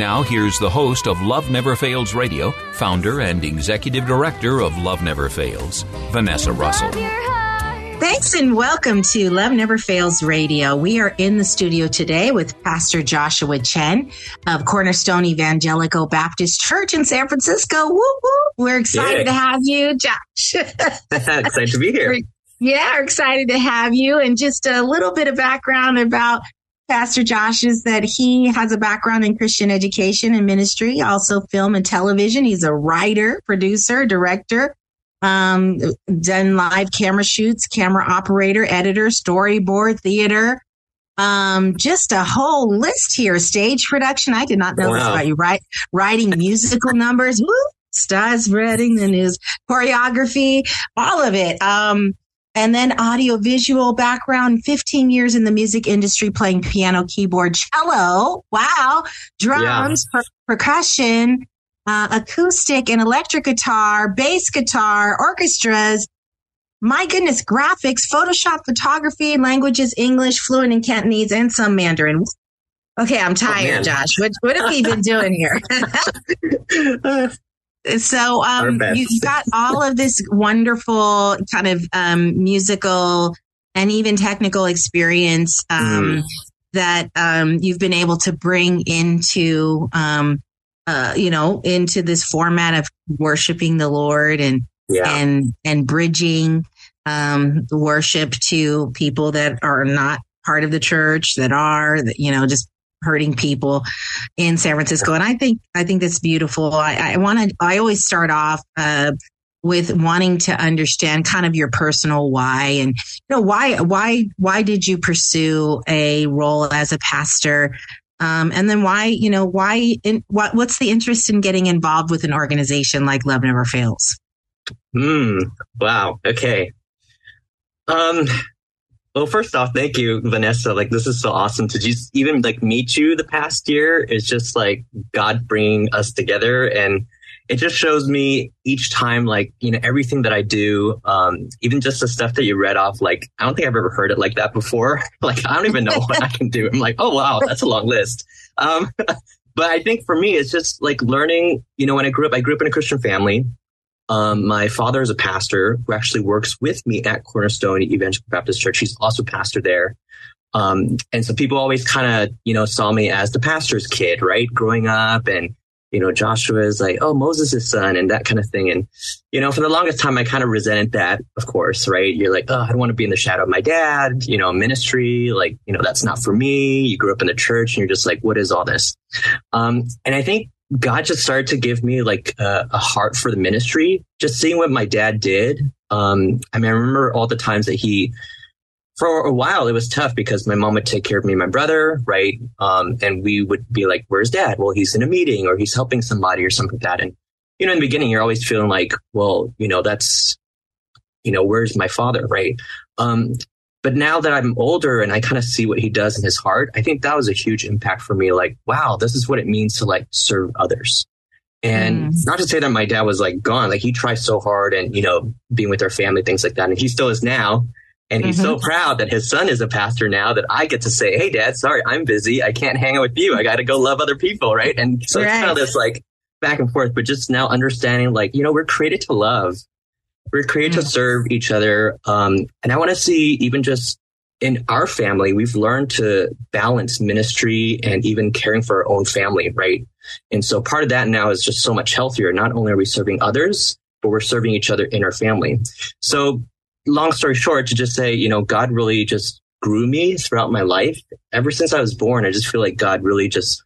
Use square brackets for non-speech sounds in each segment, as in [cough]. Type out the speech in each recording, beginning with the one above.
Now, here's the host of Love Never Fails Radio, founder and executive director of Love Never Fails, Vanessa Russell. Love your heart. Thanks and welcome to Love Never Fails Radio. We are in the studio today with Pastor Joshua Chen of Cornerstone Evangelical Baptist Church in San Francisco. Woo woo. We're excited Yeah. to have you, Josh. [laughs] [laughs] Excited to be here. yeah, we're excited to have you. And just a little bit of background about Pastor Josh is that he has a background in Christian education and ministry, also film and television. He's a writer, producer, director, um, done live camera shoots, camera operator, editor, storyboard, theater. Um, just a whole list here. Stage production. I did not know this about you. Right, writing musical numbers. Woo, stars spreading the news, choreography, all of it. Um, and then audio visual background, 15 years in the music industry playing piano, keyboard, cello. Wow. Drums, per- percussion, uh, acoustic and electric guitar, bass guitar, orchestras. My goodness, graphics, Photoshop, photography, languages, English, fluent in Cantonese, and some Mandarin. Okay, I'm tired, man. Josh. What, what have we been doing here? [laughs] [laughs] so um, you, you got all of this wonderful kind of um, musical and even technical experience um, Mm-hmm. that um, you've been able to bring into um, uh, you know into this format of worshiping the Lord and yeah. and and bridging um, worship to people that are not part of the church that are that you know just hurting people in San Francisco. And I think I think that's beautiful. I, I want to. I always start off uh, with wanting to understand kind of your personal why and you know why why why did you pursue a role as a pastor. Um, and then why, you know, why, in, what, what's the interest in getting involved with an organization like Love Never Fails? Hmm. Wow. Okay. Um. Well, first off, thank you, Vanessa. Like, this is so awesome to just even like meet you the past year. It's just like God bringing us together, and it just shows me each time, like you know, everything that I do, um, even just the stuff that you read off. Like, I don't think I've ever heard it like that before. [laughs] like, I don't even know what I can do. I'm like, oh wow, that's a long list. Um, [laughs] but I think for me, it's just like learning. You know, when I grew up, I grew up in a Christian family. Um, my father is a pastor who actually works with me at Cornerstone Evangelical Baptist Church. He's also pastor there. Um, and so people always kind of, you know, saw me as the pastor's kid, right? Growing up and, you know, Joshua is like, oh, Moses' son and that kind of thing. And, you know, for the longest time, I kind of resented that, of course, right? You're like, oh, I don't want to be in the shadow of my dad, you know, ministry. Like, you know, that's not for me. You grew up in the church and you're just like, what is all this? Um, and I think God just started to give me like a, a heart for the ministry. Just seeing what my dad did. Um, I mean, I remember all the times that he, for a while, it was tough because my mom would take care of me and my brother, right? Um, and we would be like, "Where's dad?" Well, he's in a meeting or he's helping somebody or something like that. And you know, in the beginning, you're always feeling like, "Well, you know, that's, you know, where's my father?" Right? Um, but now that I'm older and I kind of see what he does in his heart, I think that was a huge impact for me. Like, wow, this is what it means to like serve others. And mm. not to say that my dad was like gone, like he tries so hard and, you know, being with our family, things like that. And he still is now. And he's mm-hmm. so proud that his son is a pastor now that I get to say, Hey dad, sorry, I'm busy. I can't hang out with you. I got to go love other people. Right. And so right. it's kind of this like back and forth, but just now understanding like, you know, we're created to love. We're created mm-hmm. to mm. serve each other. Um, and I want to see even just in our family, we've learned to balance ministry and even caring for our own family, right? And so part of that now is just so much healthier. Not only are we serving others, but we're serving each other in our family. So long story short, to just say, you know, God really just grew me throughout my life. Ever since I was born, I just feel like God really just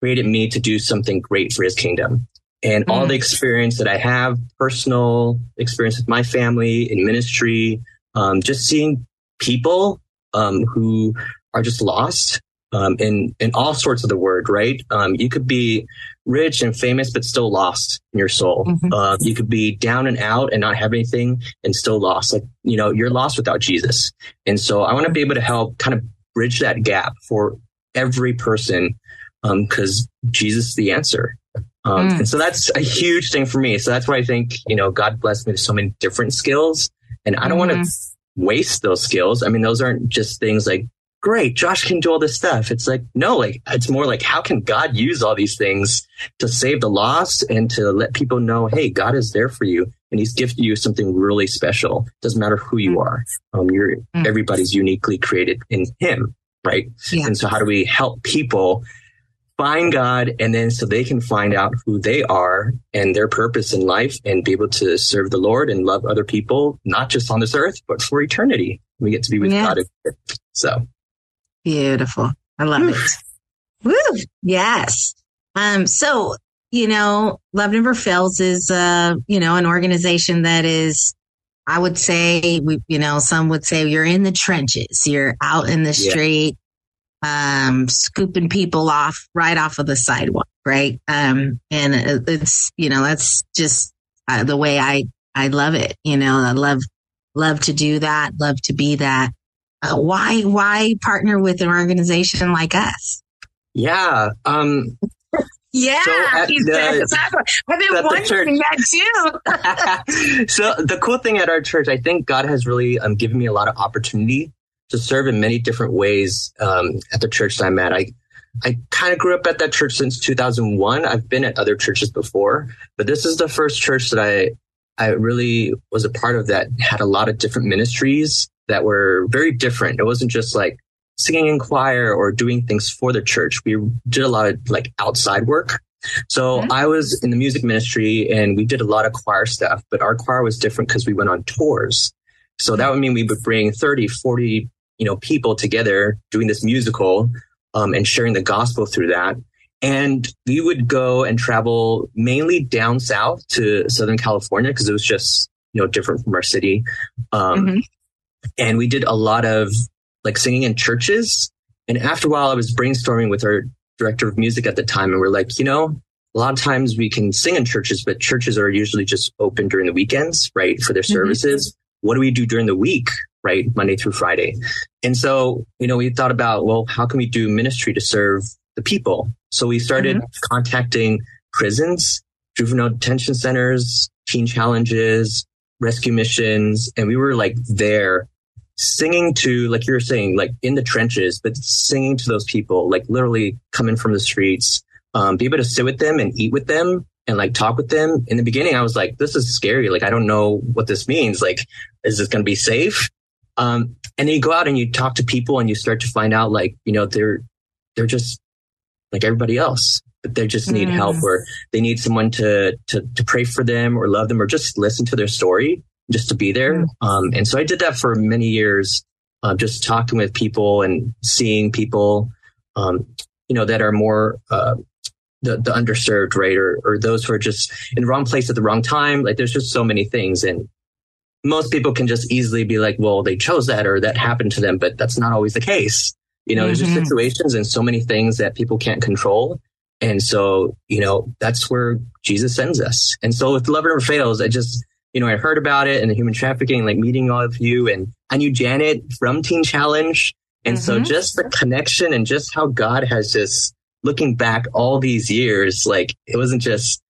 created me to do something great for his kingdom. And mm. all the experience that I have, personal experience with my family in ministry, um, just seeing people um, who are just lost um, in in all sorts of the word, right? Um, you could be rich and famous, but still lost in your soul. Mm-hmm. Uh, you could be down and out and not have anything and still lost. Like you know, you're lost without Jesus. And so I want to be able to help kind of bridge that gap for every person because um, Jesus is the answer. Um, mm. And so that's a huge thing for me. So that's why I think, you know, God blessed me with so many different skills. And I don't mm-hmm. want to waste those skills. I mean, those aren't just things like, great, Josh can do all this stuff. It's like, no, like, it's more like, how can God use all these things to save the lost and to let people know, hey, God is there for you and he's gifted you something really special. Doesn't matter who you are. Um, you're, mm. everybody's uniquely created in him. Right. Yeah. And so how do we help people find God and then so they can find out who they are and their purpose in life and be able to serve the Lord and love other people, not just on this earth, but for eternity. We get to be with yes. God. So beautiful. I love it. Woo. Yes. Um, so, you know, Love Never Fails is, uh, you know, an organization that is, I would say, we, you know, some would say you're in the trenches. You're out in the street um, scooping people off right off of the sidewalk, right? Um, and it's, you know, that's just uh, the way I, I love it. You know, I love, love to do that, love to be that. Uh, why, why partner with an organization like us? Yeah. Um, yeah, so the, I've been wondering that too. [laughs] so the cool thing at our church, I think God has really um, given me a lot of opportunity to serve in many different ways um, at the church that I'm at. I I kind of grew up at that church since 2001. I've been at other churches before, but this is the first church that I I really was a part of that had a lot of different ministries that were very different. It wasn't just like singing in choir or doing things for the church. We did a lot of like outside work. So mm-hmm. I was in the music ministry and we did a lot of choir stuff, but our choir was different because we went on tours. So that would mean we would bring 30, 40 you know, people together doing this musical um, and sharing the gospel through that. And we would go and travel mainly down south to Southern California because it was just, you know, different from our city. Um, mm-hmm. And we did a lot of like singing in churches. And after a while, I was brainstorming with our director of music at the time. And we're like, you know, a lot of times we can sing in churches, but churches are usually just open during the weekends, right? For their mm-hmm. services. Mm-hmm. What do we do during the week? Right? Monday through Friday. And so, you know, we thought about, well, how can we do ministry to serve the people? So we started mm-hmm. contacting prisons, juvenile detention centers, teen challenges, rescue missions. And we were like there singing to, like you were saying, like in the trenches, but singing to those people, like literally coming from the streets, um, be able to sit with them and eat with them and like talk with them. In the beginning, I was like, this is scary. Like, I don't know what this means. Like, is this going to be safe? Um, and then you go out and you talk to people and you start to find out like, you know, they're, they're just like everybody else, but they just need mm. help or they need someone to, to, to pray for them or love them or just listen to their story just to be there. Mm. Um, and so I did that for many years, uh, just talking with people and seeing people, um, you know, that are more, uh, the, the underserved, right? Or, or those who are just in the wrong place at the wrong time. Like there's just so many things. And most people can just easily be like, well, they chose that or that happened to them, but that's not always the case. You know, mm-hmm. there's just mm-hmm. situations and so many things that people can't control. And so, you know, that's where Jesus sends us. And so with Love Never Fails, I just, you know, I heard about it and the human trafficking, like meeting all of you and I knew Janet from Teen Challenge. And mm-hmm. so just the connection and just how God has just looking back all these years, like it wasn't just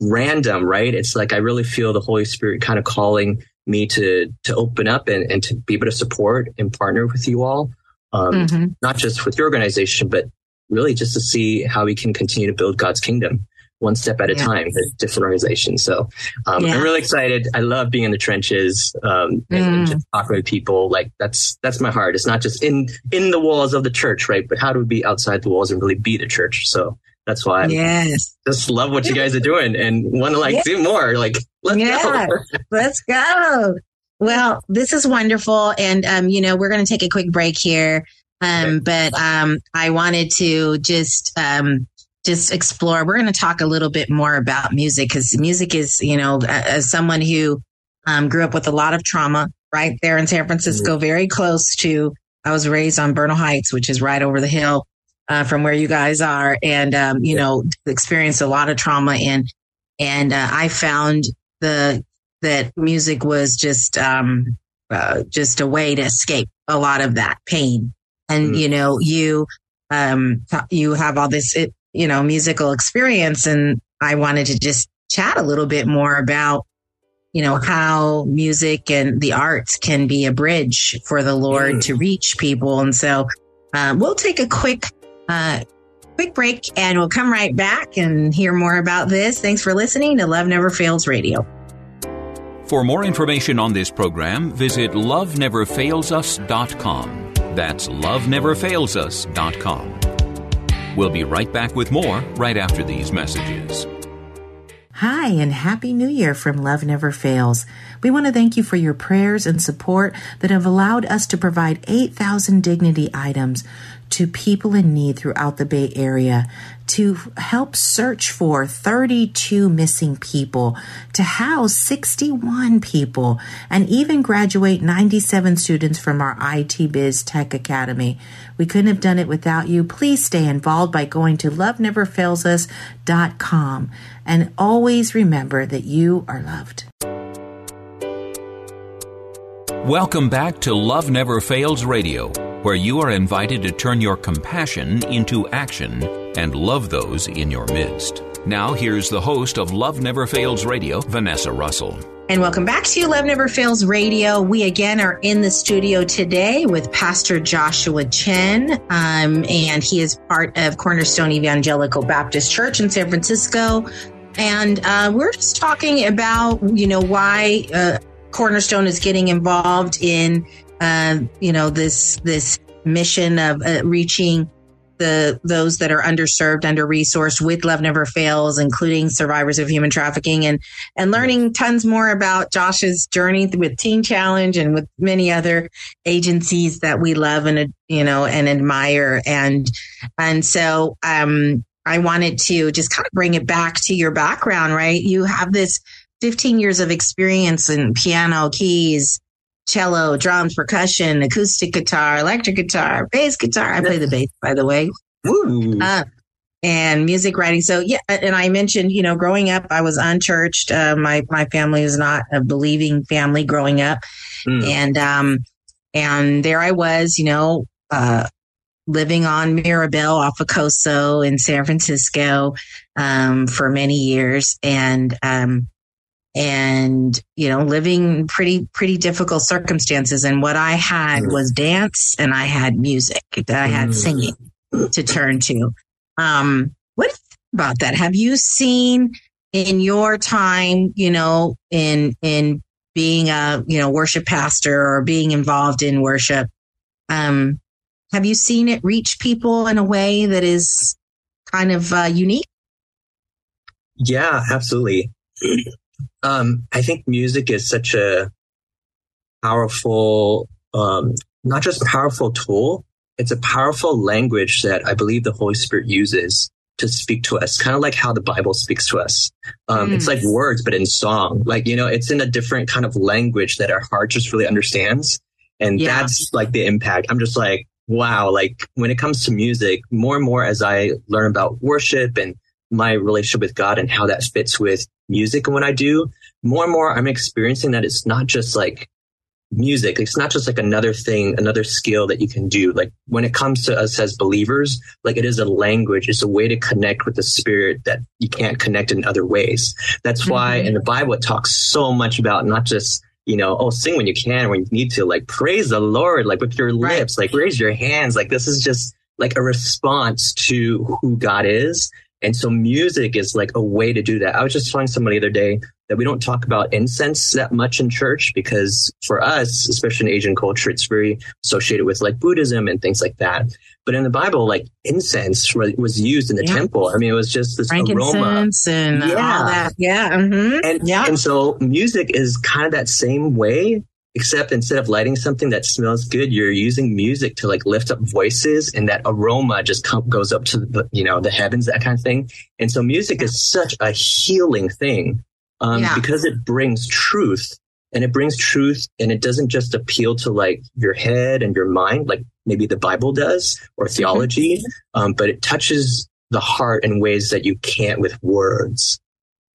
random, right? It's like I really feel the Holy Spirit kind of calling me to to open up and, and to be able to support and partner with you all. Um, mm-hmm. not just with your organization, but really just to see how we can continue to build God's kingdom one step at a yeah. time with different organizations. So um, yeah. I'm really excited. I love being in the trenches um, and, mm. and, just talking with people. Like that's that's my heart. It's not just in in the walls of the church, right? But how do we be outside the walls and really be the church? So that's why yes. just love what you guys are doing and want to like yeah. do more. Like let's yeah. go. let's go. Well, this is wonderful, and um, you know we're going to take a quick break here. Um, okay. but um, I wanted to just um, just explore. We're going to talk a little bit more about music because music is, you know, as someone who um, grew up with a lot of trauma right there in San Francisco, mm-hmm. very close to, I was raised on Bernal Heights, which is right over the hill uh, from where you guys are. And, um, you know, experienced a lot of trauma and, and uh, I found the, that music was just, um, uh, just a way to escape a lot of that pain. And, mm-hmm. you know, you, um, you have all this, it, you know, musical experience. And I wanted to just chat a little bit more about, you know, how music and the arts can be a bridge for the Lord mm. to reach people. And so um, we'll take a quick, uh, quick break and we'll come right back and hear more about this. Thanks for listening to Love Never Fails Radio. For more information on this program, visit loveneverfailsus.com. That's loveneverfailsus.com. We'll be right back with more right after these messages. Hi, and Happy New Year from Love Never Fails. We want to thank you for your prayers and support that have allowed us to provide 8,000 dignity items to people in need throughout the Bay Area, to help search for 32 missing people, to house 61 people, and even graduate 97 students from our IT Biz Tech Academy. We couldn't have done it without you. Please stay involved by going to loveneverfailsus.com and always remember that you are loved. Welcome back to Love Never Fails Radio, where you are invited to turn your compassion into action and love those in your midst. Now, here's the host of Love Never Fails Radio, Vanessa Russell. And welcome back to Love Never Fails Radio. We again are in the studio today with Pastor Joshua Chen, um, and he is part of Cornerstone Evangelical Baptist Church in San Francisco. And uh, we're just talking about, you know, why uh, Cornerstone is getting involved in, uh, you know, this this mission of uh, reaching the those that are underserved, under resourced with Love Never Fails, including survivors of human trafficking, and and learning tons more about Josh's journey with Teen Challenge and with many other agencies that we love and you know and admire, and and so um, I wanted to just kind of bring it back to your background, right? You have this 15 years of experience in piano, keys, cello, drums, percussion, acoustic guitar, electric guitar, bass guitar. I play the bass, by the way. Uh, and music writing. So yeah, and I mentioned, you know, growing up, I was unchurched. Uh, my my family is not a believing family growing up, mm. and um, and there I was, you know, uh, living on Mirabel off of Coso in San Francisco um, for many years, and um, and you know living pretty pretty difficult circumstances. And what i had was dance and i had music i had mm. singing to turn to. Um what about that? Have you seen in your time you know in in being a you know worship pastor or being involved in worship um have you seen it reach people in a way that is kind of uh, unique? Yeah absolutely um, I think music is such a powerful, um, not just powerful tool, it's a powerful language that I believe the Holy Spirit uses to speak to us, kind of like how the Bible speaks to us. Um, mm. It's like words, but in song. Like, you know, it's in a different kind of language that our heart just really understands. And yeah. that's like the impact. I'm just like, wow, like when it comes to music, more and more as I learn about worship and my relationship with God and how that fits with music and what I do, more and more I'm experiencing that it's not just like music. It's not just like another thing, another skill that you can do. Like when it comes to us as believers, like it is a language. It's a way to connect with the spirit that you can't connect in other ways. That's why Mhm. in the Bible, it talks so much about not just, you know, oh, sing when you can, when you need to, like praise the Lord, like with your Right. lips, like raise your hands. Like this is just like a response to who God is. And so music is like a way to do that. I was just telling somebody the other day that we don't talk about incense that much in church because for us, especially in Asian culture, it's very associated with like Buddhism and things like that. But in the Bible, like incense was used in the Yeah. temple. I mean, it was just this aroma. And Yeah. all that. Yeah. hmm And, Yeah. and so music is kind of that same way, except instead of lighting something that smells good, you're using music to like lift up voices and that aroma just com- goes up to the, you know, the heavens, that kind of thing. And so music is such a healing thing um, Yeah. because it brings truth and it brings truth and it doesn't just appeal to like your head and your mind, like maybe the Bible does or theology, um, but it touches the heart in ways that you can't with words.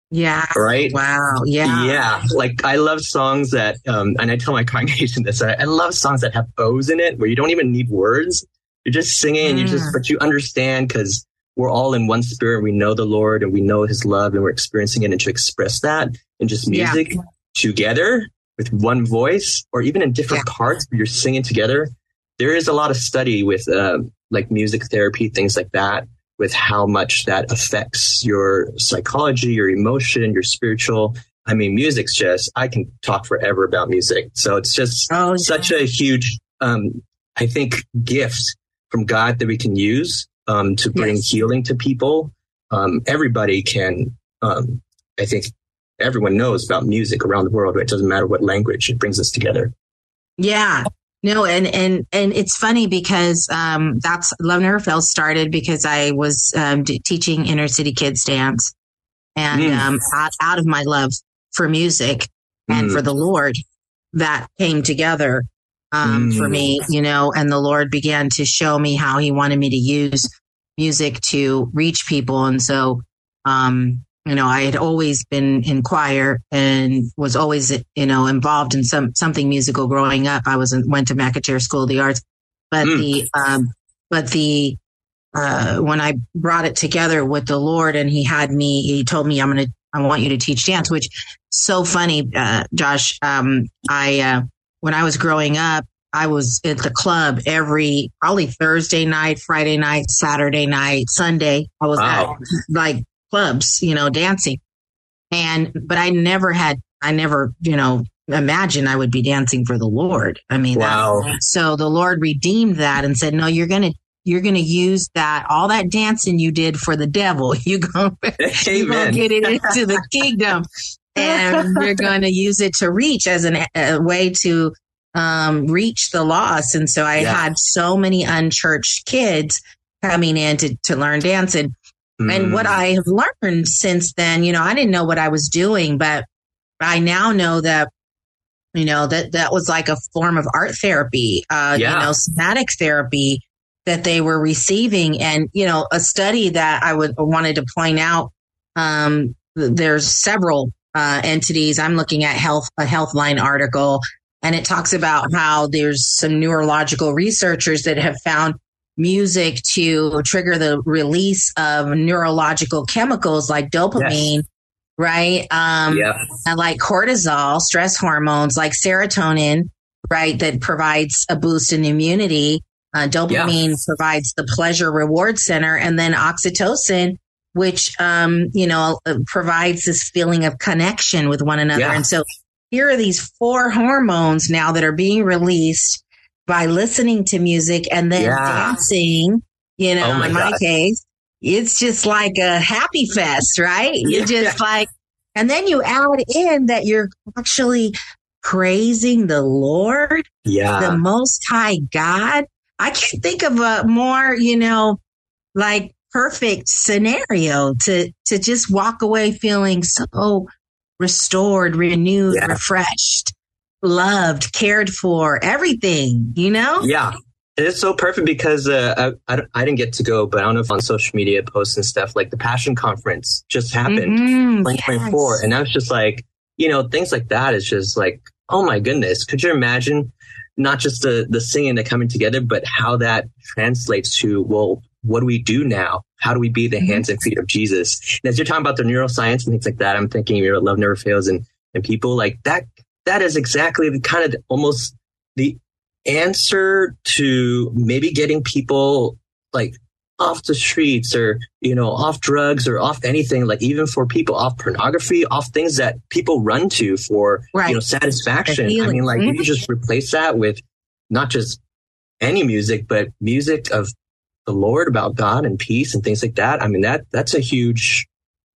Yeah. Right? Wow. Yeah. Yeah. Like I love songs that, um, and I tell my [laughs] congregation this, I, I love songs that have bows in it where you don't even need words. You're just singing and you just, Mm. but you understand because we're all in one spirit. We know the Lord and we know his love and we're experiencing it and to express that in just Yeah. music together with one voice or even in different parts where you're singing together. There is a lot of study with, uh, like music therapy, things like that with how much that affects your psychology, your emotion, your spiritual. I mean, music's just, I can talk forever about music. So it's just Oh, yeah. such a huge, um, I think, gift from God that we can use um, to bring Yes. healing to people. Um, everybody can, um, I think, everyone knows about music around the world. Right? It doesn't matter what language, it brings us together. Yeah. No, and and and it's funny because um, that's Love Never Fails started because I was um, d- teaching inner city kids dance, and Mm. um, out, out of my love for music and Mm. for the Lord, that came together um, for Mm. me, you know. And the Lord began to show me how He wanted me to use music to reach people, and so um, you know, I had always been in choir and was always, you know, involved in some something musical growing up. I was in, went to McAteer School of the Arts, but Mm. the um, but the uh, when I brought it together with the Lord and He had me, He told me, "I'm gonna, I want you to teach dance," which so funny, uh, Josh. Um, I uh, when I was growing up, I was at the club every probably Thursday night, Friday night, Saturday night, Sunday. I was Wow. at like clubs, you know, dancing. And, but I never had, I never, you know, imagined I would be dancing for the Lord. I mean, that- Wow. so the Lord redeemed that and said, no, you're going to, you're going to use that, all that dancing you did for the devil. [laughs] You go, [laughs] you Amen. gonna get it into the [laughs] kingdom and you're going to use it to reach as an, a way to um, reach the lost. And so I Yeah. had so many unchurched kids coming in to, to learn dance. And, and Mm. what I have learned since then, you know, I didn't know what I was doing, but I now know that, you know, that that was like a form of art therapy, uh, Yeah. you know, somatic therapy that they were receiving. And, you know, a study that I would wanted to point out, um, there's several uh, entities. I'm looking at health, a Healthline article, and it talks about how there's some neurological researchers that have found music to trigger the release of neurological chemicals like dopamine, right? Um, yeah. and like cortisol, stress hormones like serotonin, right? That provides a boost in immunity. Uh, dopamine provides the pleasure reward center, and then oxytocin, which um, you know uh, provides this feeling of connection with one another. Yeah. And so here are these four hormones now that are being released by listening to music and then Yeah. dancing. You know, Oh my in my God. case, it's just like a happy fest, right? You Yeah. just like, and then you add in that you're actually praising the Lord, Yeah. the Most High God. I can't think of a more, you know, like perfect scenario to to just walk away feeling so restored, renewed, Yeah. refreshed, loved, cared for, everything, you know? Yeah. And it's so perfect because uh, I, I, didn't get to go, but I don't know if on social media posts and stuff, like the Passion Conference just happened, Mhm, 2024. yes. And I was just like, you know, things like that is just like, oh my goodness. Could you imagine not just the, the singing, the coming together, but how that translates to, well, what do we do now? How do we be the hands and feet of Jesus? And as you're talking about the neuroscience and things like that, I'm thinking, you know, love never fails and, and people like that, that is exactly the kind of almost the answer to maybe getting people like off the streets or you know off drugs or off anything like even for people off pornography off things that people run to for Right. you know satisfaction i mean like you mm-hmm. just replace that with not just any music but music of the lord about god and peace and things like that i mean that that's a huge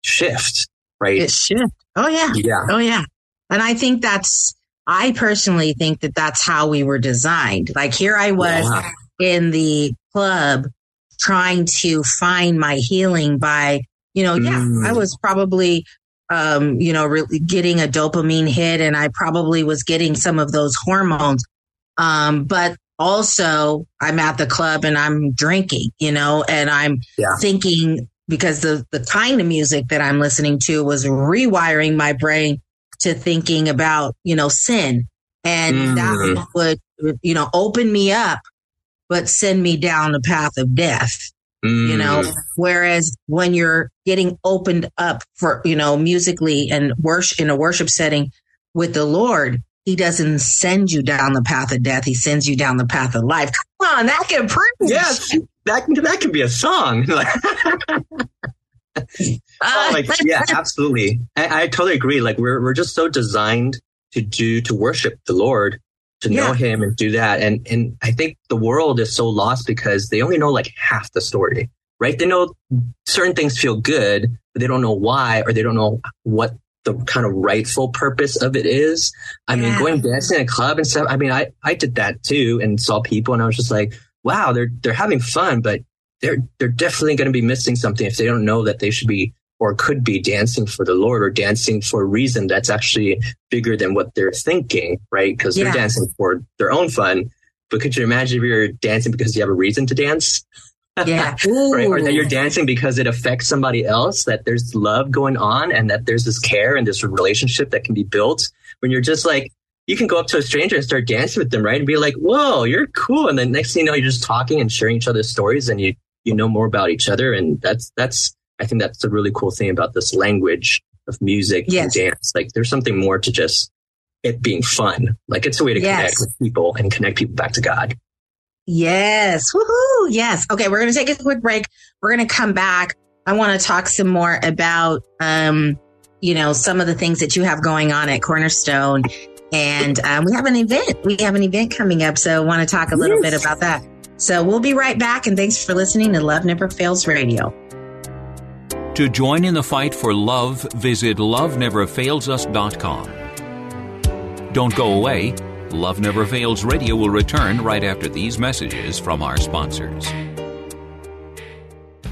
shift right It should. Oh yeah. yeah Oh yeah. And I think that's I personally think that that's how we were designed. Like here I was in the club trying to find my healing by, you know, yeah, Mm. I was probably um, you know, really getting a dopamine hit and I probably was getting some of those hormones. Um, but also I'm at the club and I'm drinking, you know, and I'm Yeah. thinking because the the kind of music that I'm listening to was rewiring my brain to thinking about, you know, sin. And that Mm. would, you know, open me up, but send me down the path of death, you know. Mm. Whereas when you're getting opened up for, you know, musically and worship in a worship setting with the Lord, he doesn't send you down the path of death. He sends you down the path of life. Come on, that can preach. yes that that could be a song [laughs] [laughs] Oh, like, uh, yeah, absolutely. I, I totally agree. Like we're we're just so designed to do to worship the Lord, to know Him and do that. And and I think the world is so lost because they only know like half the story, right? They know certain things feel good, but they don't know why, or they don't know what the kind of rightful purpose of it is. I mean, going dancing in a club and stuff. I mean, I I did that too, and saw people, and I was just like, wow, they're they're having fun, but they're they're definitely going to be missing something if they don't know that they should be or could be dancing for the Lord or dancing for a reason that's actually bigger than what they're thinking, right? Because Yeah. they're dancing for their own fun. But could you imagine if you're dancing because you have a reason to dance? yeah. [laughs] right? Or that you're dancing because it affects somebody else, that there's love going on and that there's this care and this relationship that can be built when you're just like, you can go up to a stranger and start dancing with them, right? And be like, whoa, you're cool. And then next thing you know, you're just talking and sharing each other's stories and you, you know more about each other. And that's, that's, I think that's the really cool thing about this language of music Yes. and dance. Like there's something more to just it being fun. Like it's a way to Yes. connect with people and connect people back to God. Yes. Woohoo. Yes. Okay. We're going to take a quick break. We're going to come back. I want to talk some more about, um, you know, some of the things that you have going on at Cornerstone. And um, we have an event. We have an event coming up. So I want to talk a little bit about that. So we'll be right back. And thanks for listening to Love Never Fails Radio. To join in the fight for love, visit loveneverfailsus.com. Don't go away. Love Never Fails Radio will return right after these messages from our sponsors.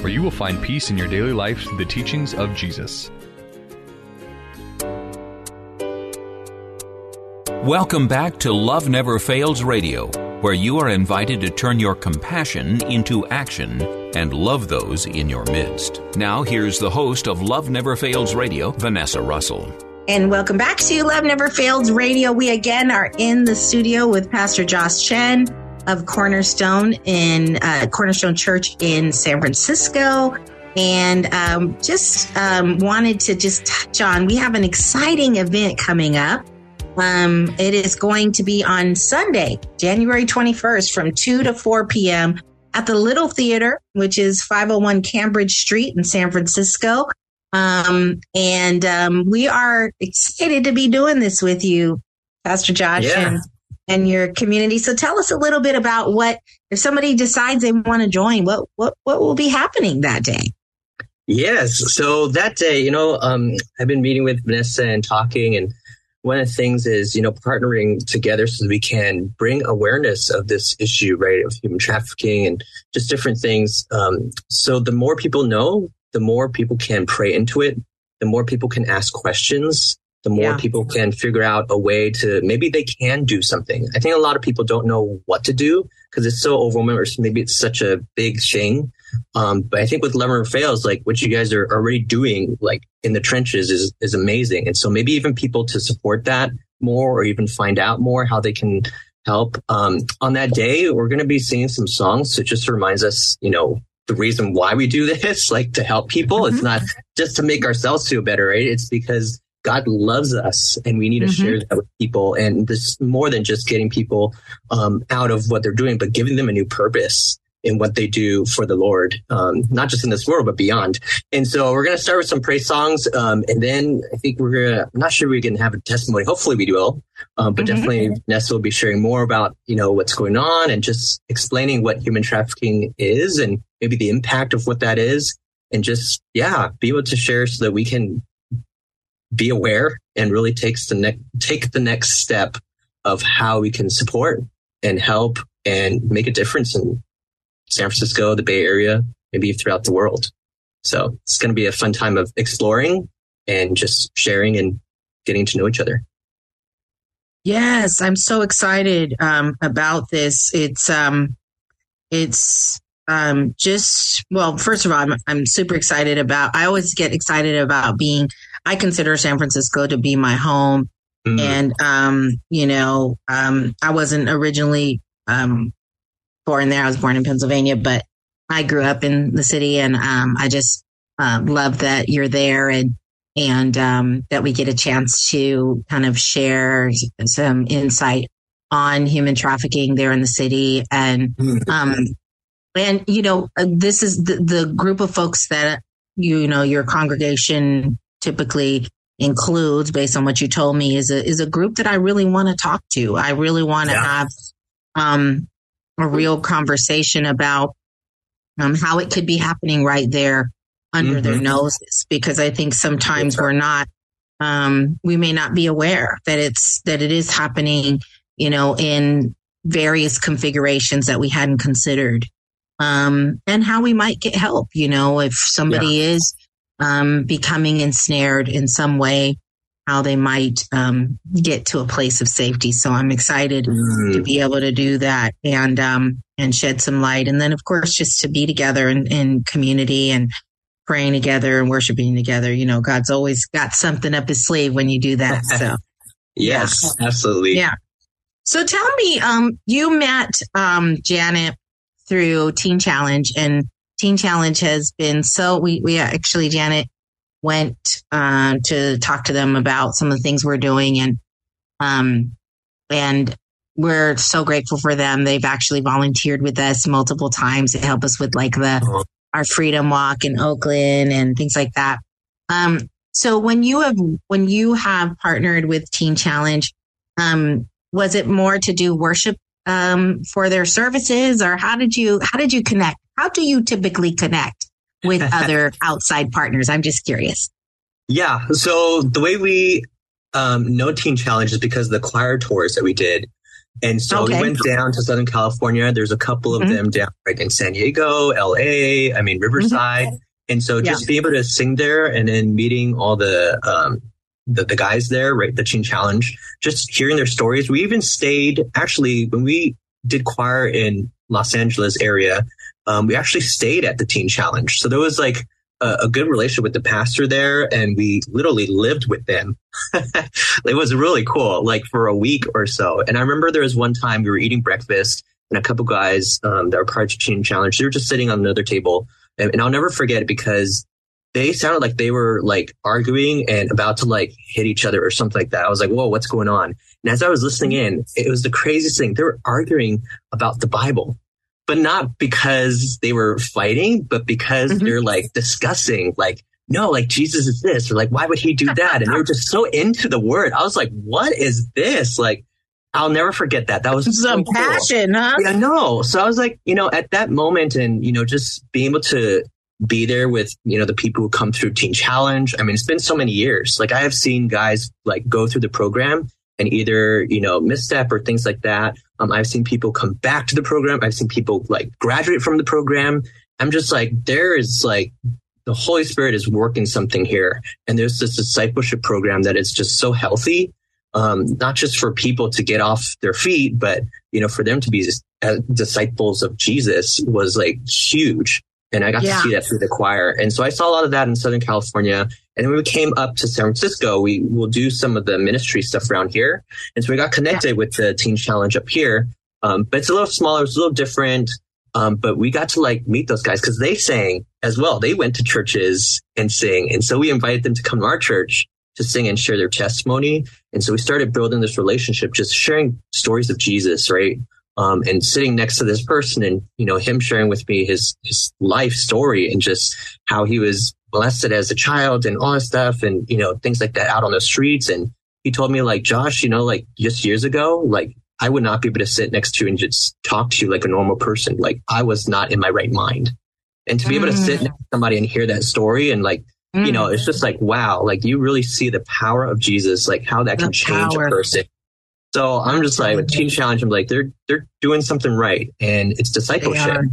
where you will find peace in your daily life through the teachings of Jesus. Welcome back to Love Never Fails Radio, where you are invited to turn your compassion into action and love those in your midst. Now, here's the host of Love Never Fails Radio, Vanessa Russell. And welcome back to Love Never Fails Radio. We again are in the studio with Pastor Josh Chen of Cornerstone in uh, Cornerstone Church in San Francisco. And um, just um, wanted to just touch on we have an exciting event coming up Um, it is going to be on Sunday, January 21st from 2 to 4 p.m. at the Little Theater, which is 501 Cambridge Street in San Francisco. Um, and um, we are excited to be doing this with you, Pastor Josh, Yeah. and, and your community. So tell us a little bit about what, if somebody decides they want to join, what, what, what will be happening that day? Yes. So that day, you know, um, I've been meeting with Vanessa and talking, and one of the things is, you know, partnering together so that we can bring awareness of this issue, right, of human trafficking and just different things. Um, so the more people know, the more people can pray into it, the more people can ask questions, the more Yeah. people can figure out a way to maybe they can do something. I think a lot of people don't know what to do because it's so overwhelming or maybe it's such a big thing. Um, but I think with Lemon Fails, like what you guys are already doing, like in the trenches is, is amazing. And so maybe even people to support that more or even find out more how they can help. Um, on that day, we're going to be singing some songs. So it just reminds us, you know, the reason why we do [laughs] this, like to help people. It's not just to make ourselves feel better, right? It's because God loves us and we need to Mhm. share that with people. And this is more than just getting people um, out of what they're doing, but giving them a new purpose in what they do for the Lord, um, not just in this world, but beyond. And so we're going to start with some praise songs. Um, and then I think we're going to, I'm not sure we can have a testimony. Hopefully we will. Um, but Mhm. definitely Nessa will be sharing more about, you know, what's going on and just explaining what human trafficking is and maybe the impact of what that is. And just, yeah, be able to share so that we can be aware and really takes the next, take the next step of how we can support and help and make a difference in San Francisco, the Bay Area, maybe throughout the world. So it's going to be a fun time of exploring and just sharing and getting to know each other. Yes, I'm so excited um, about this. It's um, it's um, just well. First of all, I'm I'm super excited about. I always get excited about being. I consider San Francisco to be my home, Mm. and um, you know, um, I wasn't originally um, born there. I was born in Pennsylvania, but I grew up in the city, and um, I just um, love that you're there and and um, that we get a chance to kind of share some insight on human trafficking there in the city and um, and you know uh, this is the, the group of folks that you know your congregation typically includes based on what you told me is a is a group that I really want to talk to. I really want to Yeah. have um, a real conversation about um, how it could be happening right there under their Mhm. noses because I think sometimes we're not um, we may not be aware that it's that it is happening you know in various configurations that we hadn't considered um, and how we might get help you know if somebody is um, becoming ensnared in some way how they might um, get to a place of safety. So i'm excited to be able to do that and um, and shed some light. And then of course just to be together in, in community and praying together and worshiping together. You know god's always got something up his sleeve when you do that [laughs] so. Yes, absolutely. yeah. So tell me um, you met um, janet through teen challenge and teen challenge has been so we we actually janet went uh, to talk to them about some of the things we're doing and um and we're so grateful for them. They've actually volunteered with us multiple times to help us with like the our freedom walk in oakland and things like that. Um so when you have when you have partnered with teen challenge um was it more to do worship um for their services or how did you how did you connect how do you typically connect with [laughs] other outside partners i'm just curious Yeah. So the way we um, know Teen Challenge is because of the choir tours that we did. And so Okay. we went down to Southern California. There's a couple of Mhm. them down right in San Diego, LA, I mean, Riverside. And so just being able to sing there and then meeting all the, um, the, the guys there, right? The Teen Challenge, just hearing their stories. We even stayed actually when we did choir in Los Angeles area, um, we actually stayed at the Teen Challenge. So there was like a, a good relationship with the pastor there, and we literally lived with them. [laughs] it was really cool, like for a week or so. And I remember there was one time we were eating breakfast, and a couple guys um, that were part of the Teen Challenge, they were just sitting on another table, and, and I'll never forget it because they sounded like they were like arguing and about to like hit each other or something like that. I was like, whoa, what's going on? And as I was listening in, it was the craziest thing. They were arguing about the Bible, but not because they were fighting, but because Mm-hmm. they're like discussing, like, no, like Jesus is this, or like, why would he do that? And they were just so into the word. I was like, what is this? Like, I'll never forget that. That was Some so cool. passion, huh? Yeah, no. So I was like, you know, at that moment and, you know, just being able to be there with, you know, the people who come through Teen Challenge. I mean, it's been so many years. Like I have seen guys like go through the program and either, you know, misstep or things like that. Um, I've seen people come back to the program. I've seen people like graduate from the program. I'm just like, there is like, the Holy Spirit is working something here. And there's this discipleship program that is just so healthy um, not just for people to get off their feet, but you know, for them to be dis- disciples of Jesus was like huge. And I got Yeah. to see that through the choir. And so I saw a lot of that in Southern California. And then when we came up to San Francisco, we will do some of the ministry stuff around here. And so we got connected with the Teen Challenge up here. Um, but it's a little smaller, it's a little different. Um, but we got to like meet those guys because they sang as well. They went to churches and sing. And so we invited them to come to our church to sing and share their testimony. And so we started building this relationship, just sharing stories of Jesus, right? Um, and sitting next to this person and, you know, him sharing with me his, his life story and just how he was molested as a child and all that stuff and, you know, things like that out on the streets. And he told me like, Josh, you know, like just years ago, like I would not be able to sit next to you and just talk to you like a normal person. Like I was not in my right mind. And to be able to sit next to somebody and hear that story and like, you know, it's just like, wow, like you really see the power of Jesus, like how that can The change power. a person. So I'm just like with Teen Challenge, I'm like, they're they're doing something right and it's discipleship.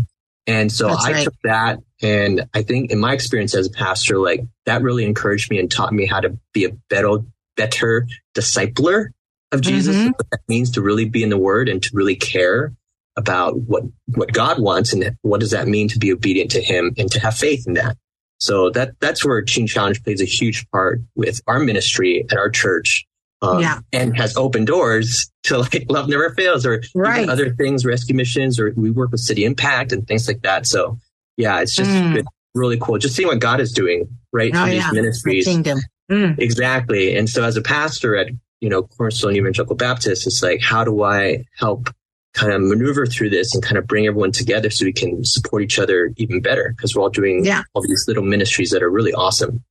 And so That's I right. took that and I think in my experience as a pastor, like that really encouraged me and taught me how to be a better better discipler of Jesus, Mhm. what that means to really be in the word and to really care about what what God wants and what does that mean to be obedient to him and to have faith in that. So that that's where Teen Challenge plays a huge part with our ministry at our church. Um, Yeah. and has opened doors to like Love Never Fails or Right. other things, rescue missions, or we work with City Impact and things like that. So yeah, it's just Mm. really cool. Just seeing what God is doing right Oh, yeah. these The ministries. kingdom. Mm. Exactly. And so as a pastor at, you know, Cornerstone Evangelical Baptist, it's like, how do I help kind of maneuver through this and kind of bring everyone together so we can support each other even better? Because we're all doing Yeah. all these little ministries that are really awesome.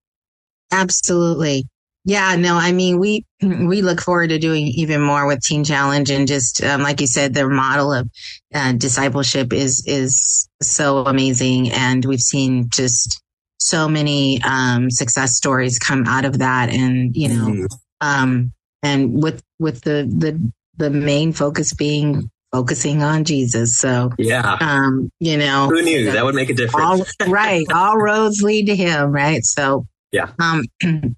Absolutely. Yeah, no, I mean, we, [clears throat] we look forward to doing even more with Teen Challenge and just, um, like you said, their model of uh, discipleship is, is so amazing. And we've seen just so many, um, success stories come out of that. And, you know, Mhm. um, and with, with the, the, the main focus being focusing on Jesus. So, Yeah. um, you know, Who knew that would make a difference? all [laughs] right all roads lead to him right so Yeah. um [clears throat]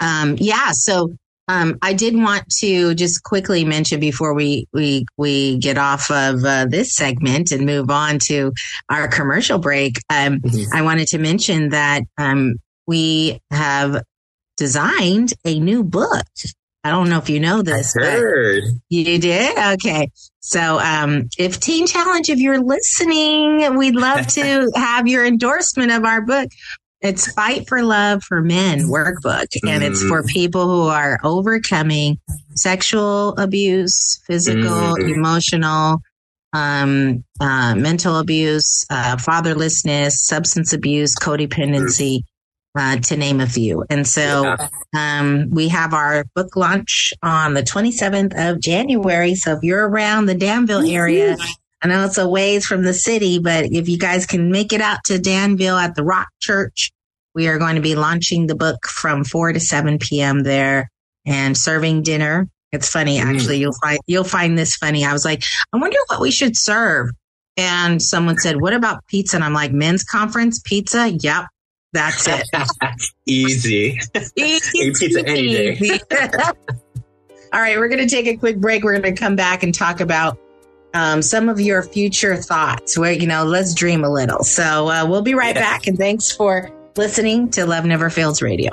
um yeah so um i did want to just quickly mention before we we we get off of uh, this segment and move on to our commercial break um Mhm. i wanted to mention that um we have designed a new book i don't know if you know this but heard. you did? Okay. So, um, if Teen Challenge, if you're listening, we'd love to [laughs] have your endorsement of our book. It's Fight for Love for Men workbook, and it's for people who are overcoming sexual abuse, physical, Mm. emotional, um, uh, mental abuse, uh, fatherlessness, substance abuse, codependency, uh, to name a few. And so, Yeah. um, we have our book launch on the 27th of January. So if you're around the Danville area, I know it's a ways from the city, but if you guys can make it out to Danville at the Rock Church, we are going to be launching the book from 4 to 7 p.m. there and serving dinner. It's funny, Mm. actually. You'll find, you'll find this funny. I was like, I wonder what we should serve. And someone said, what about pizza? And I'm like, men's conference pizza? Yep. That's it. [laughs] Easy. Easy pizza any day. [laughs] All right, we're going to take a quick break. We're going to come back and talk about um, some of your future thoughts. Where you know, let's dream a little. So uh, we'll be right Yes. back. And thanks for listening to Love Never Fails Radio.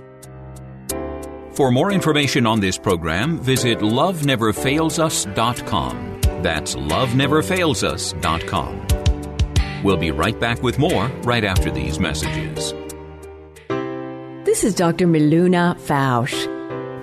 For more information on this program, visit loveneverfailsus.com. That's loveneverfailsus.com. We'll be right back with more right after these messages. This is Dr. Miluna Fausch.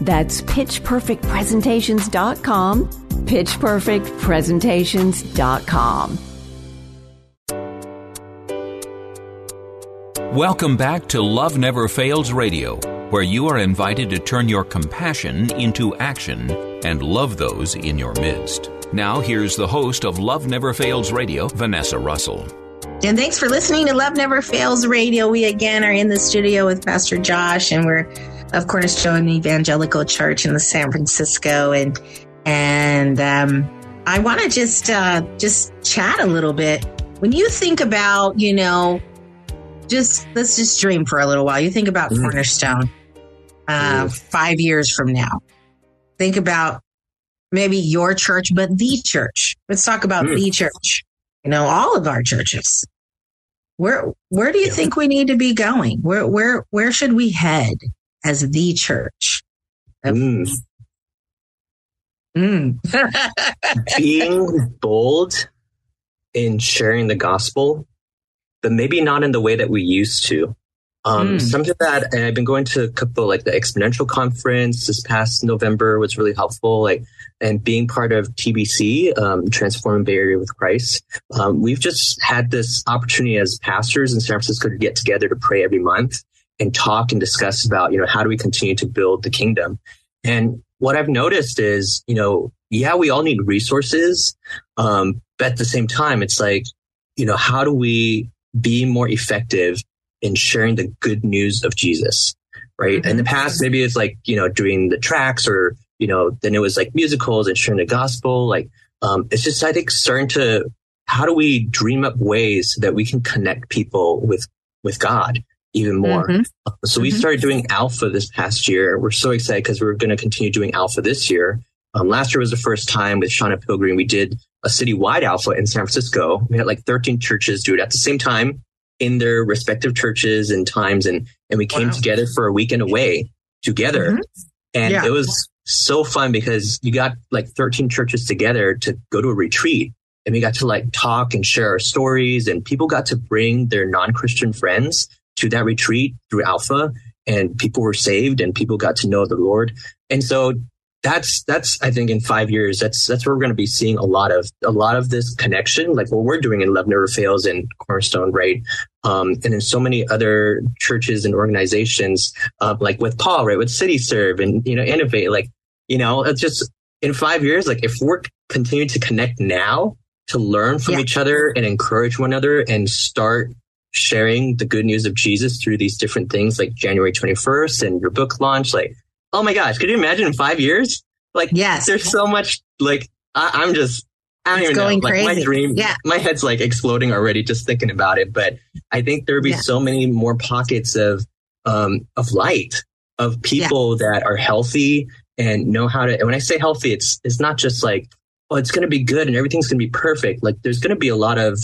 That's pitchperfectpresentations.com, pitchperfectpresentations.com. Welcome back to Love Never Fails Radio, where you are invited to turn your compassion into action and love those in your midst. Now, here's the host of Love Never Fails Radio, Vanessa Russell. And thanks for listening to Love Never Fails Radio. We again are in the studio with Pastor Josh, and we're of Cornerstone Evangelical Church in the San Francisco, and and um, I want to just uh, just chat a little bit. When you think about, you know, just let's just dream for a little while. You think about Mm. Cornerstone uh, five years from now. Think about maybe your church, but the church. Let's talk about Mm. the church. You know, all of our churches. Where where do you think we need to be going? Where where where should we head as the church? Mm. Mm. [laughs] Being bold in sharing the gospel, but maybe not in the way that we used to. Um, Mm. Something that I've been going to a couple, like the Exponential Conference this past November was really helpful. Like, and being part of TBC, um, Transforming Bay Area with Christ, um, we've just had this opportunity as pastors in San Francisco to get together to pray every month and talk and discuss about, you know, how do we continue to build the kingdom? And what I've noticed is, you know, yeah, we all need resources. Um, but at the same time, it's like, you know, how do we be more effective in sharing the good news of Jesus? Right. In the past, maybe it's like, you know, doing the tracks or, you know, then it was like musicals and sharing the gospel. Like, um, it's just, I think, starting to, how do we dream up ways that we can connect people with, with God even more? Mhm. So we Mhm. started doing Alpha this past year. We're so excited because we're going to continue doing Alpha this year. Um, last year was the first time with Shauna Pilgrim. We did a citywide Alpha in San Francisco. We had like 13 churches do it at the same time in their respective churches and times. And, and we came Wow. together for a weekend away together. Mhm. And Yeah. it was so fun because you got like 13 churches together to go to a retreat and we got to like talk and share our stories and people got to bring their non-Christian friends to that retreat through Alpha and people were saved and people got to know the Lord. And so that's that's I think in five years that's that's where we're going to be seeing a lot of a lot of this connection, like what we're doing in Love Never Fails and Cornerstone, right? Um, and in so many other churches and organizations, uh, like with Paul, right, with City Serve and you know Innovate, like you know, it's just in five years, like if we're continuing to connect now to learn from Yeah. each other and encourage one another and start sharing the good news of Jesus through these different things like January 21st and your book launch. Like, oh my gosh, could you imagine in five years? Like, Yes. there's so much, like, I, I'm just, I don't It's even know. going Like, my dream, Yeah. my head's like exploding already just thinking about it. But I think there'd be Yeah. so many more pockets of, um, of light, of people that are healthy and know how to, and when I say healthy, it's, it's not just like, oh, it's going to be good and everything's going to be perfect. Like, there's going to be a lot of,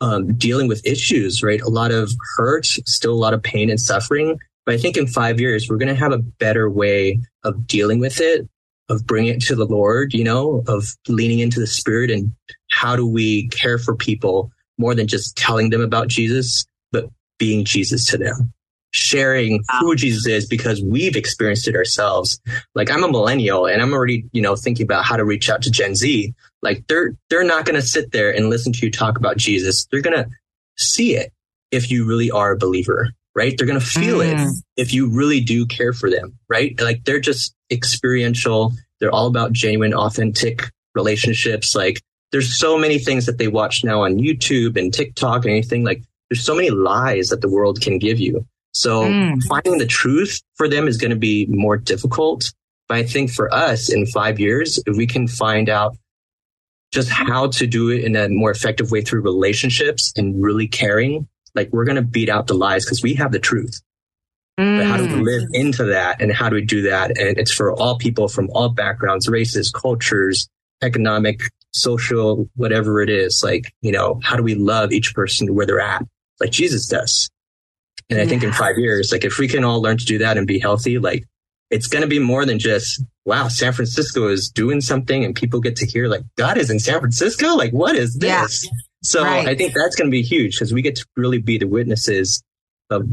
um, dealing with issues, right? A lot of hurt, still a lot of pain and suffering. But I think in five years, we're going to have a better way of dealing with it, of bringing it to the Lord, you know, of leaning into the Spirit and how do we care for people more than just telling them about Jesus, but being Jesus to them, sharing who Jesus is because we've experienced it ourselves. Like I'm a millennial and I'm already, you know, thinking about how to reach out to Gen Z. Like they're, they're not going to sit there and listen to you talk about Jesus. They're going to see it if you really are a believer, right? They're going to feel Mm. it if you really do care for them, right? Like they're just experiential. They're all about genuine, authentic relationships. Like there's so many things that they watch now on YouTube and TikTok and anything like there's so many lies that the world can give you. So Mm. finding the truth for them is going to be more difficult. But I think for us in five years, if we can find out just how to do it in a more effective way through relationships and really caring, like we're going to beat out the lies because we have the truth. But how do we Mm. live into that and how do we do that? And it's for all people from all backgrounds, races, cultures, economic, social, whatever it is. Like, you know, how do we love each person where they're at? Like Jesus does. And I think in five years, like if we can all learn to do that and be healthy, like it's going to be more than just, wow, San Francisco is doing something and people get to hear like God is in San Francisco. Like, what is this? Yeah. So Right. I think that's going to be huge because we get to really be the witnesses of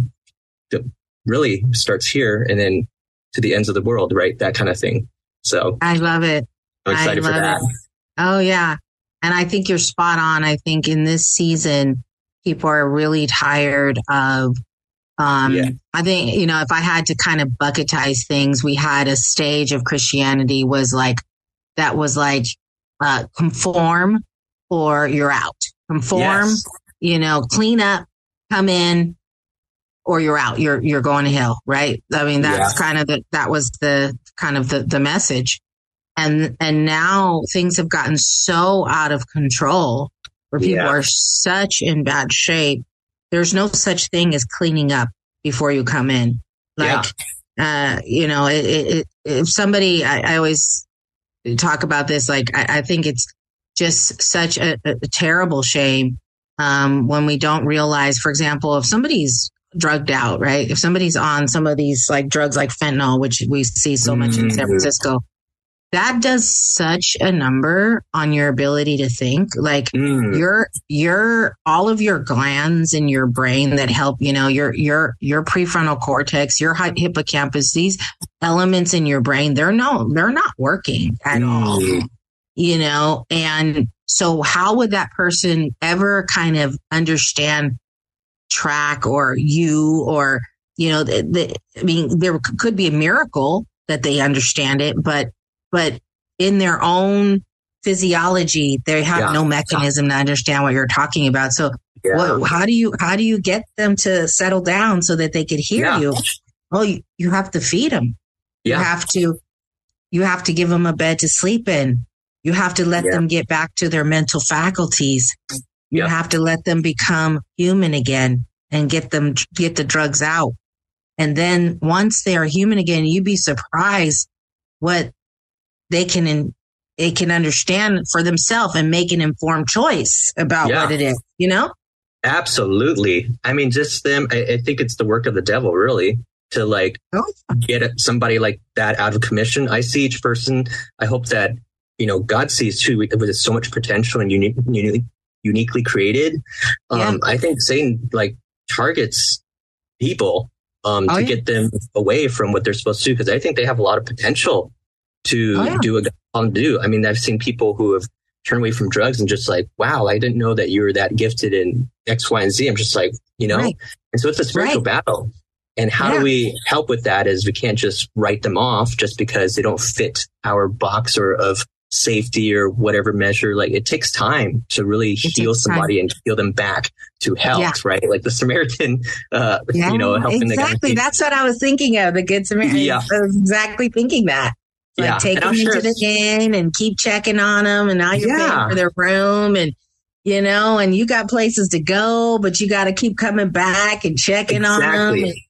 the really starts here and then to the ends of the world, right? That kind of thing. So I love it. I'm excited for that. it. Oh yeah. And I think you're spot on. I think in this season, people are really tired of um Yeah. I think, you know, if I had to kind of bucketize things, we had a stage of Christianity was like that was like uh conform or you're out. Conform, Yes. you know, clean up, come in, or you're out. You're you're going to hell, right? I mean, that's Yeah. kind of the that was the kind of the the message. And and now things have gotten so out of control where people Yeah. are such in bad shape. There's no such thing as cleaning up before you come in. Like uh, you know, it, it, it, if somebody I, I always talk about this, like I, I think it's just such a, a terrible shame um, when we don't realize, for example, if somebody's drugged out, right? If somebody's on some of these like drugs like fentanyl, which we see so much in San Mhm. Francisco, that does such a number on your ability to think. Like Mm. your your all of your glands in your brain that help, you know, your your your prefrontal cortex, your hi- hippocampus, these elements in your brain, they're no, they're not working at all Mm. you know and so how would that person ever kind of understand track or you or you know the, the, i mean there could be a miracle that they understand it but but in their own physiology they have Yeah. no mechanism to understand what you're talking about. So Yeah. what, how do you how do you get them to settle down so that they could hear Yeah. you? Well, you, you have to feed them you have to you have to give them a bed to sleep in. You have to let them get back to their mental faculties. You have to let them become human again and get them get the drugs out. And then once they are human again you'd be surprised what they can in, they can understand for themselves and make an informed choice about Yeah. what it is you know Absolutely. I mean, just them. I, I think it's the work of the devil, really, to like Oh, get somebody like that out of commission. I see each person. I hope that you know God sees too with so much potential and unique, uniquely, uniquely created. Um, Yeah. I think Satan like targets people um, Oh, to yeah. get them away from what they're supposed to because I think they have a lot of potential to Oh, yeah. do what God called them to do. I mean, I've seen people who have turned away from drugs and just like, wow, I didn't know that you were that gifted in X, Y, and Z. I'm just like, you know, Right. and so it's a spiritual Right. battle. And how Yeah. do we help with that is we can't just write them off just because they don't fit our box or of safety or whatever measure. Like it takes time to really heal takes time. somebody and heal them back to health, Yeah. right? Like the Samaritan, uh, you know, helping exactly. the guy. That's what I was thinking of. The good Samaritan. Yeah. I was exactly thinking that. Like Yeah. take them I'm sure into the it's- inn and keep checking on them, and now you're Yeah. paying for their room, and you know, and you got places to go, but you got to keep coming back and checking on them. Exactly.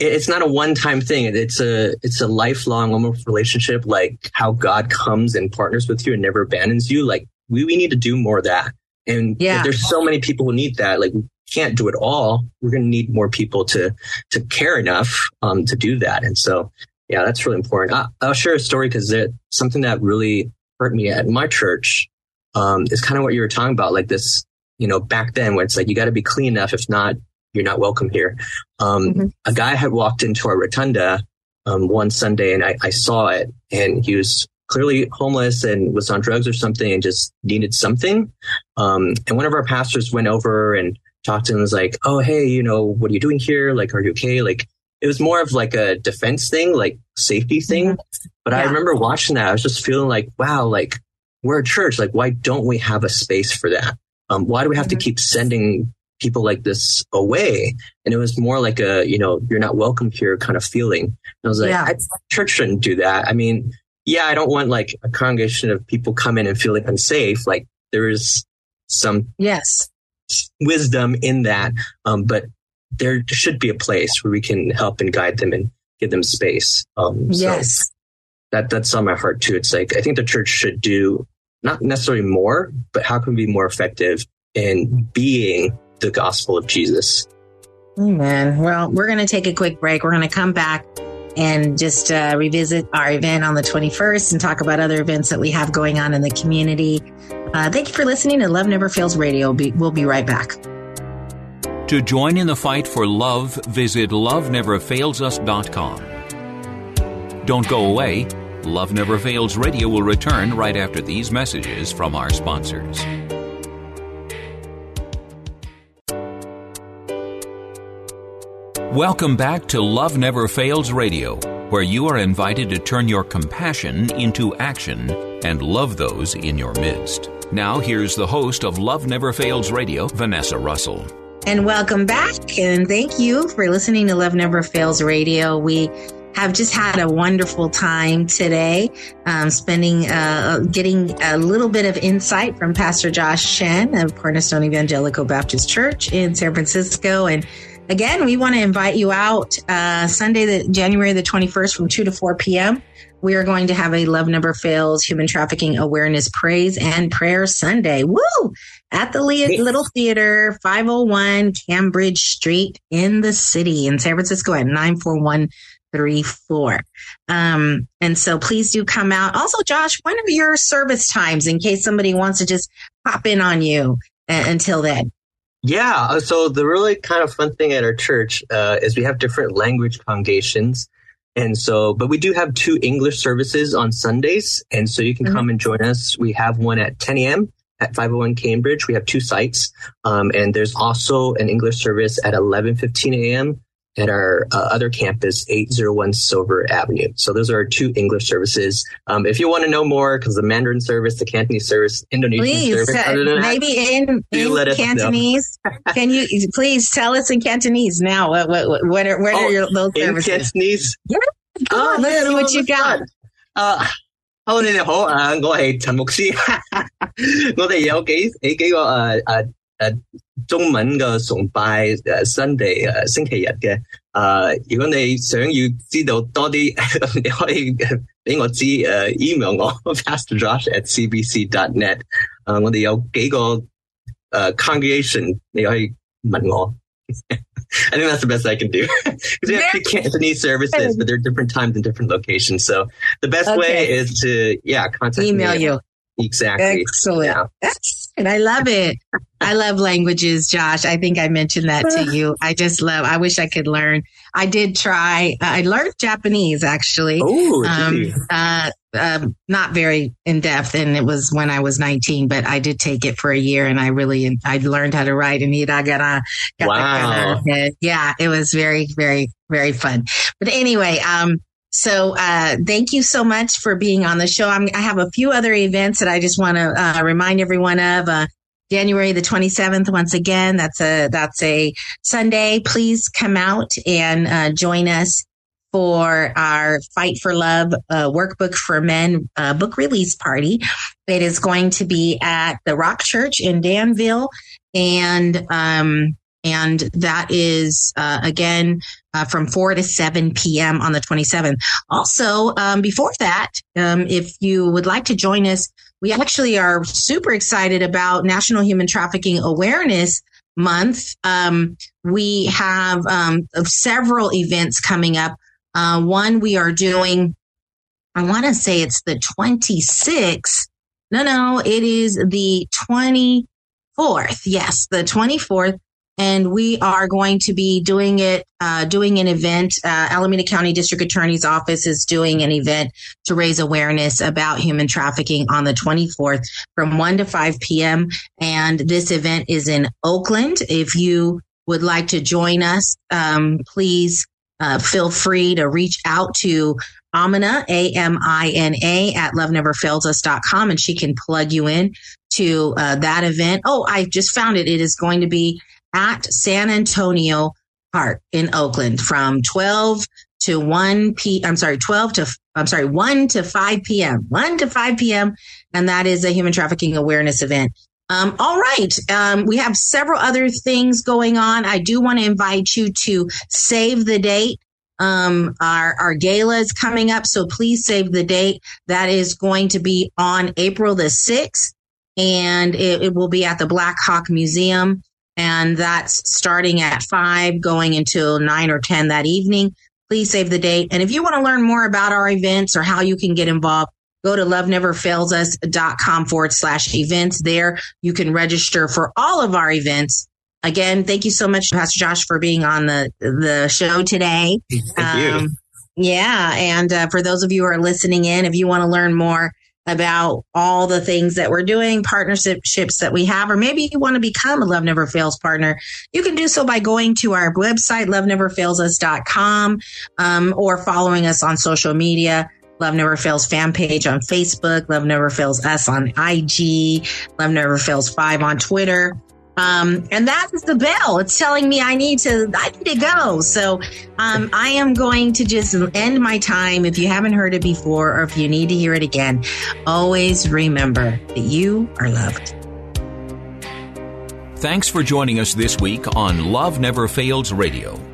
It's not a one-time thing. It's a it's a lifelong almost relationship. Like how God comes and partners with you and never abandons you. Like we we need to do more of that. And Yeah. there's so many people who need that. Like we can't do it all. We're going to need more people to to care enough um, to do that. And so yeah, that's really important. I, I'll share a story because it something that really hurt me at my church um, is kind of what you were talking about. Like this, you know, back then when it's like you got to be clean enough. If not, you're not welcome here. Um, Mhm. A guy had walked into our rotunda um, one Sunday, and I, I saw it, and he was clearly homeless and was on drugs or something, and just needed something. Um, and one of our pastors went over and talked to him. and Was like, "Oh, hey, you know, what are you doing here? Like, are you okay?" Like, it was more of like a defense thing, like safety thing. But I remember watching that. I was just feeling like, wow, like we're a church. Like, why don't we have a space for that? Um, why do we have to keep sending people like this away? And it was more like a, you know, you're not welcome here kind of feeling. And I was like, Yeah. I, church shouldn't do that. I mean, yeah, I don't want like a congregation of people come in and feeling unsafe. Like there is some Yes. wisdom in that. Um, but there should be a place where we can help and guide them and give them space. Um, so Yes. that that's on my heart too. It's like I think the church should do not necessarily more, but how can we be more effective in being the gospel of Jesus? Amen. Well, we're going to take a quick break. We're going to come back and just uh, revisit our event on the 21st and talk about other events that we have going on in the community. Uh, thank you for listening to Love Never Fails Radio. Be- We'll be right back. To join in the fight for love, visit loveneverfailsus.com. Don't go away. Love Never Fails Radio will return right after these messages from our sponsors. Welcome back to Love Never Fails Radio, where you are invited to turn your compassion into action and love those in your midst. Now, here's the host of Love Never Fails Radio, Vanessa Russell. And welcome back. And thank you for listening to Love Never Fails Radio. We have just had a wonderful time today, um, spending, uh, getting a little bit of insight from Pastor Josh Chen of Cornerstone Evangelical Baptist Church in San Francisco. And again, we want to invite you out uh, Sunday, the January the 21st from 2 to 4 p.m. We are going to have a Love Never Fails Human Trafficking Awareness Praise and Prayer Sunday. Woo! At the Le- Little Theater, 501 Cambridge Street in the city in San Francisco at 94134. Um, and so please do come out. Also, Josh, when are your service times in case somebody wants to just pop in on you uh, until then? Yeah. uh, So the really kind of fun thing at our church uh, is we have different language congregations. And so, but we do have two English services on Sundays. And so you can come and join us. We have one at 10 a.m. at 501 Cambridge. We have two sites. Um, and there's also an English service at 11:15 a.m at our uh, other campus, 801 Silver Avenue. So those are our two English services. Um, if you want to know more, because the Mandarin service, the Cantonese service, Indonesian Please, service, uh, other than that, maybe in, do in let us know. Cantonese. Can you please tell us in Cantonese now? What what what are, what are your those Oh, in services? Cantonese. Yeah, come on, let's see what you got. 啊，Hello，你哋好啊，我系陈牧师，我哋有几几几个诶诶 诶中文嘅崇拜诶 Sunday 诶星期日嘅诶，如果你想要知道多啲，你可以俾我知诶 email 我 [laughs] [laughs] Pastor Josh at cbc.net，诶我哋有几个诶 congregation 你可以问我。[laughs] I think that's the best I can do. Because we have two Cantonese services, but they're different times and different locations. So the best way Okay. is to, yeah, contact Email me. you. Exactly. Excellent. Yeah. And I love it. I love languages, Josh. I think I mentioned that to you. I just love. I wish I could learn. I did try. I learned Japanese actually. Oh, um, uh, um, not very in depth, and it was when I was 19. But I did take it for a year, and I really I learned how to write in hiragana. Wow. Yeah, it was very, very, very fun. But anyway, um, so uh, thank you so much for being on the show. I'm, I have a few other events that I just want to uh, remind everyone of. Uh, January the 27th, once again, that's a that's a Sunday. Please come out and uh, join us for our Fight for Love uh, workbook for men uh, book release party. It is going to be at the Rock Church in Danville, and um, and that is uh, again uh, from 4 to 7 p.m. on the 27th. Also, um, before that, um, if you would like to join us, we actually are super excited about National Human Trafficking Awareness Month. Um, we have um, several events coming up. Uh, one we are doing, I want to say it's the 26th. No, no, it is the 24th. Yes, the 24th and we are going to be doing it, uh, doing an event. Uh, Alameda County District Attorney's Office is doing an event to raise awareness about human trafficking on the 24th from 1 to 5 p.m. And this event is in Oakland. If you would like to join us, um, please uh, feel free to reach out to Amina, A M I N A, at loveneverfailsus.com, and she can plug you in to uh, that event. Oh, I just found it. It is going to be at San Antonio Park in Oakland from 12 to 1 p. I'm sorry, 12 to, I'm sorry, 1 to 5 p.m. 1 to 5 p.m. And that is a human trafficking awareness event. Um, all right. Um, we have several other things going on. I do want to invite you to save the date. Um, our, our gala is coming up. So please save the date. That is going to be on April the 6th and it, it will be at the Blackhawk Museum. And that's starting at five, going until nine or 10 that evening. Please save the date. And if you want to learn more about our events or how you can get involved, go to loveneverfailsus.com forward slash events. There you can register for all of our events. Again, thank you so much, Pastor Josh, for being on the, the show today. Thank Um, you. Yeah. And uh, for those of you who are listening in, if you want to learn more about all the things that we're doing, partnerships that we have, or maybe you want to become a Love Never Fails partner, you can do so by going to our website, loveneverfailsus.com, um, or following us on social media. Love Never Fails fan page on Facebook, Love Never Fails us on IG, Love Never Fails 5 on Twitter. Um, and that is the bell. It's telling me I need to, I need to go. So, um, I am going to just end my time. If you haven't heard it before, or if you need to hear it again, always remember that you are loved. Thanks for joining us this week on Love Never Fails Radio.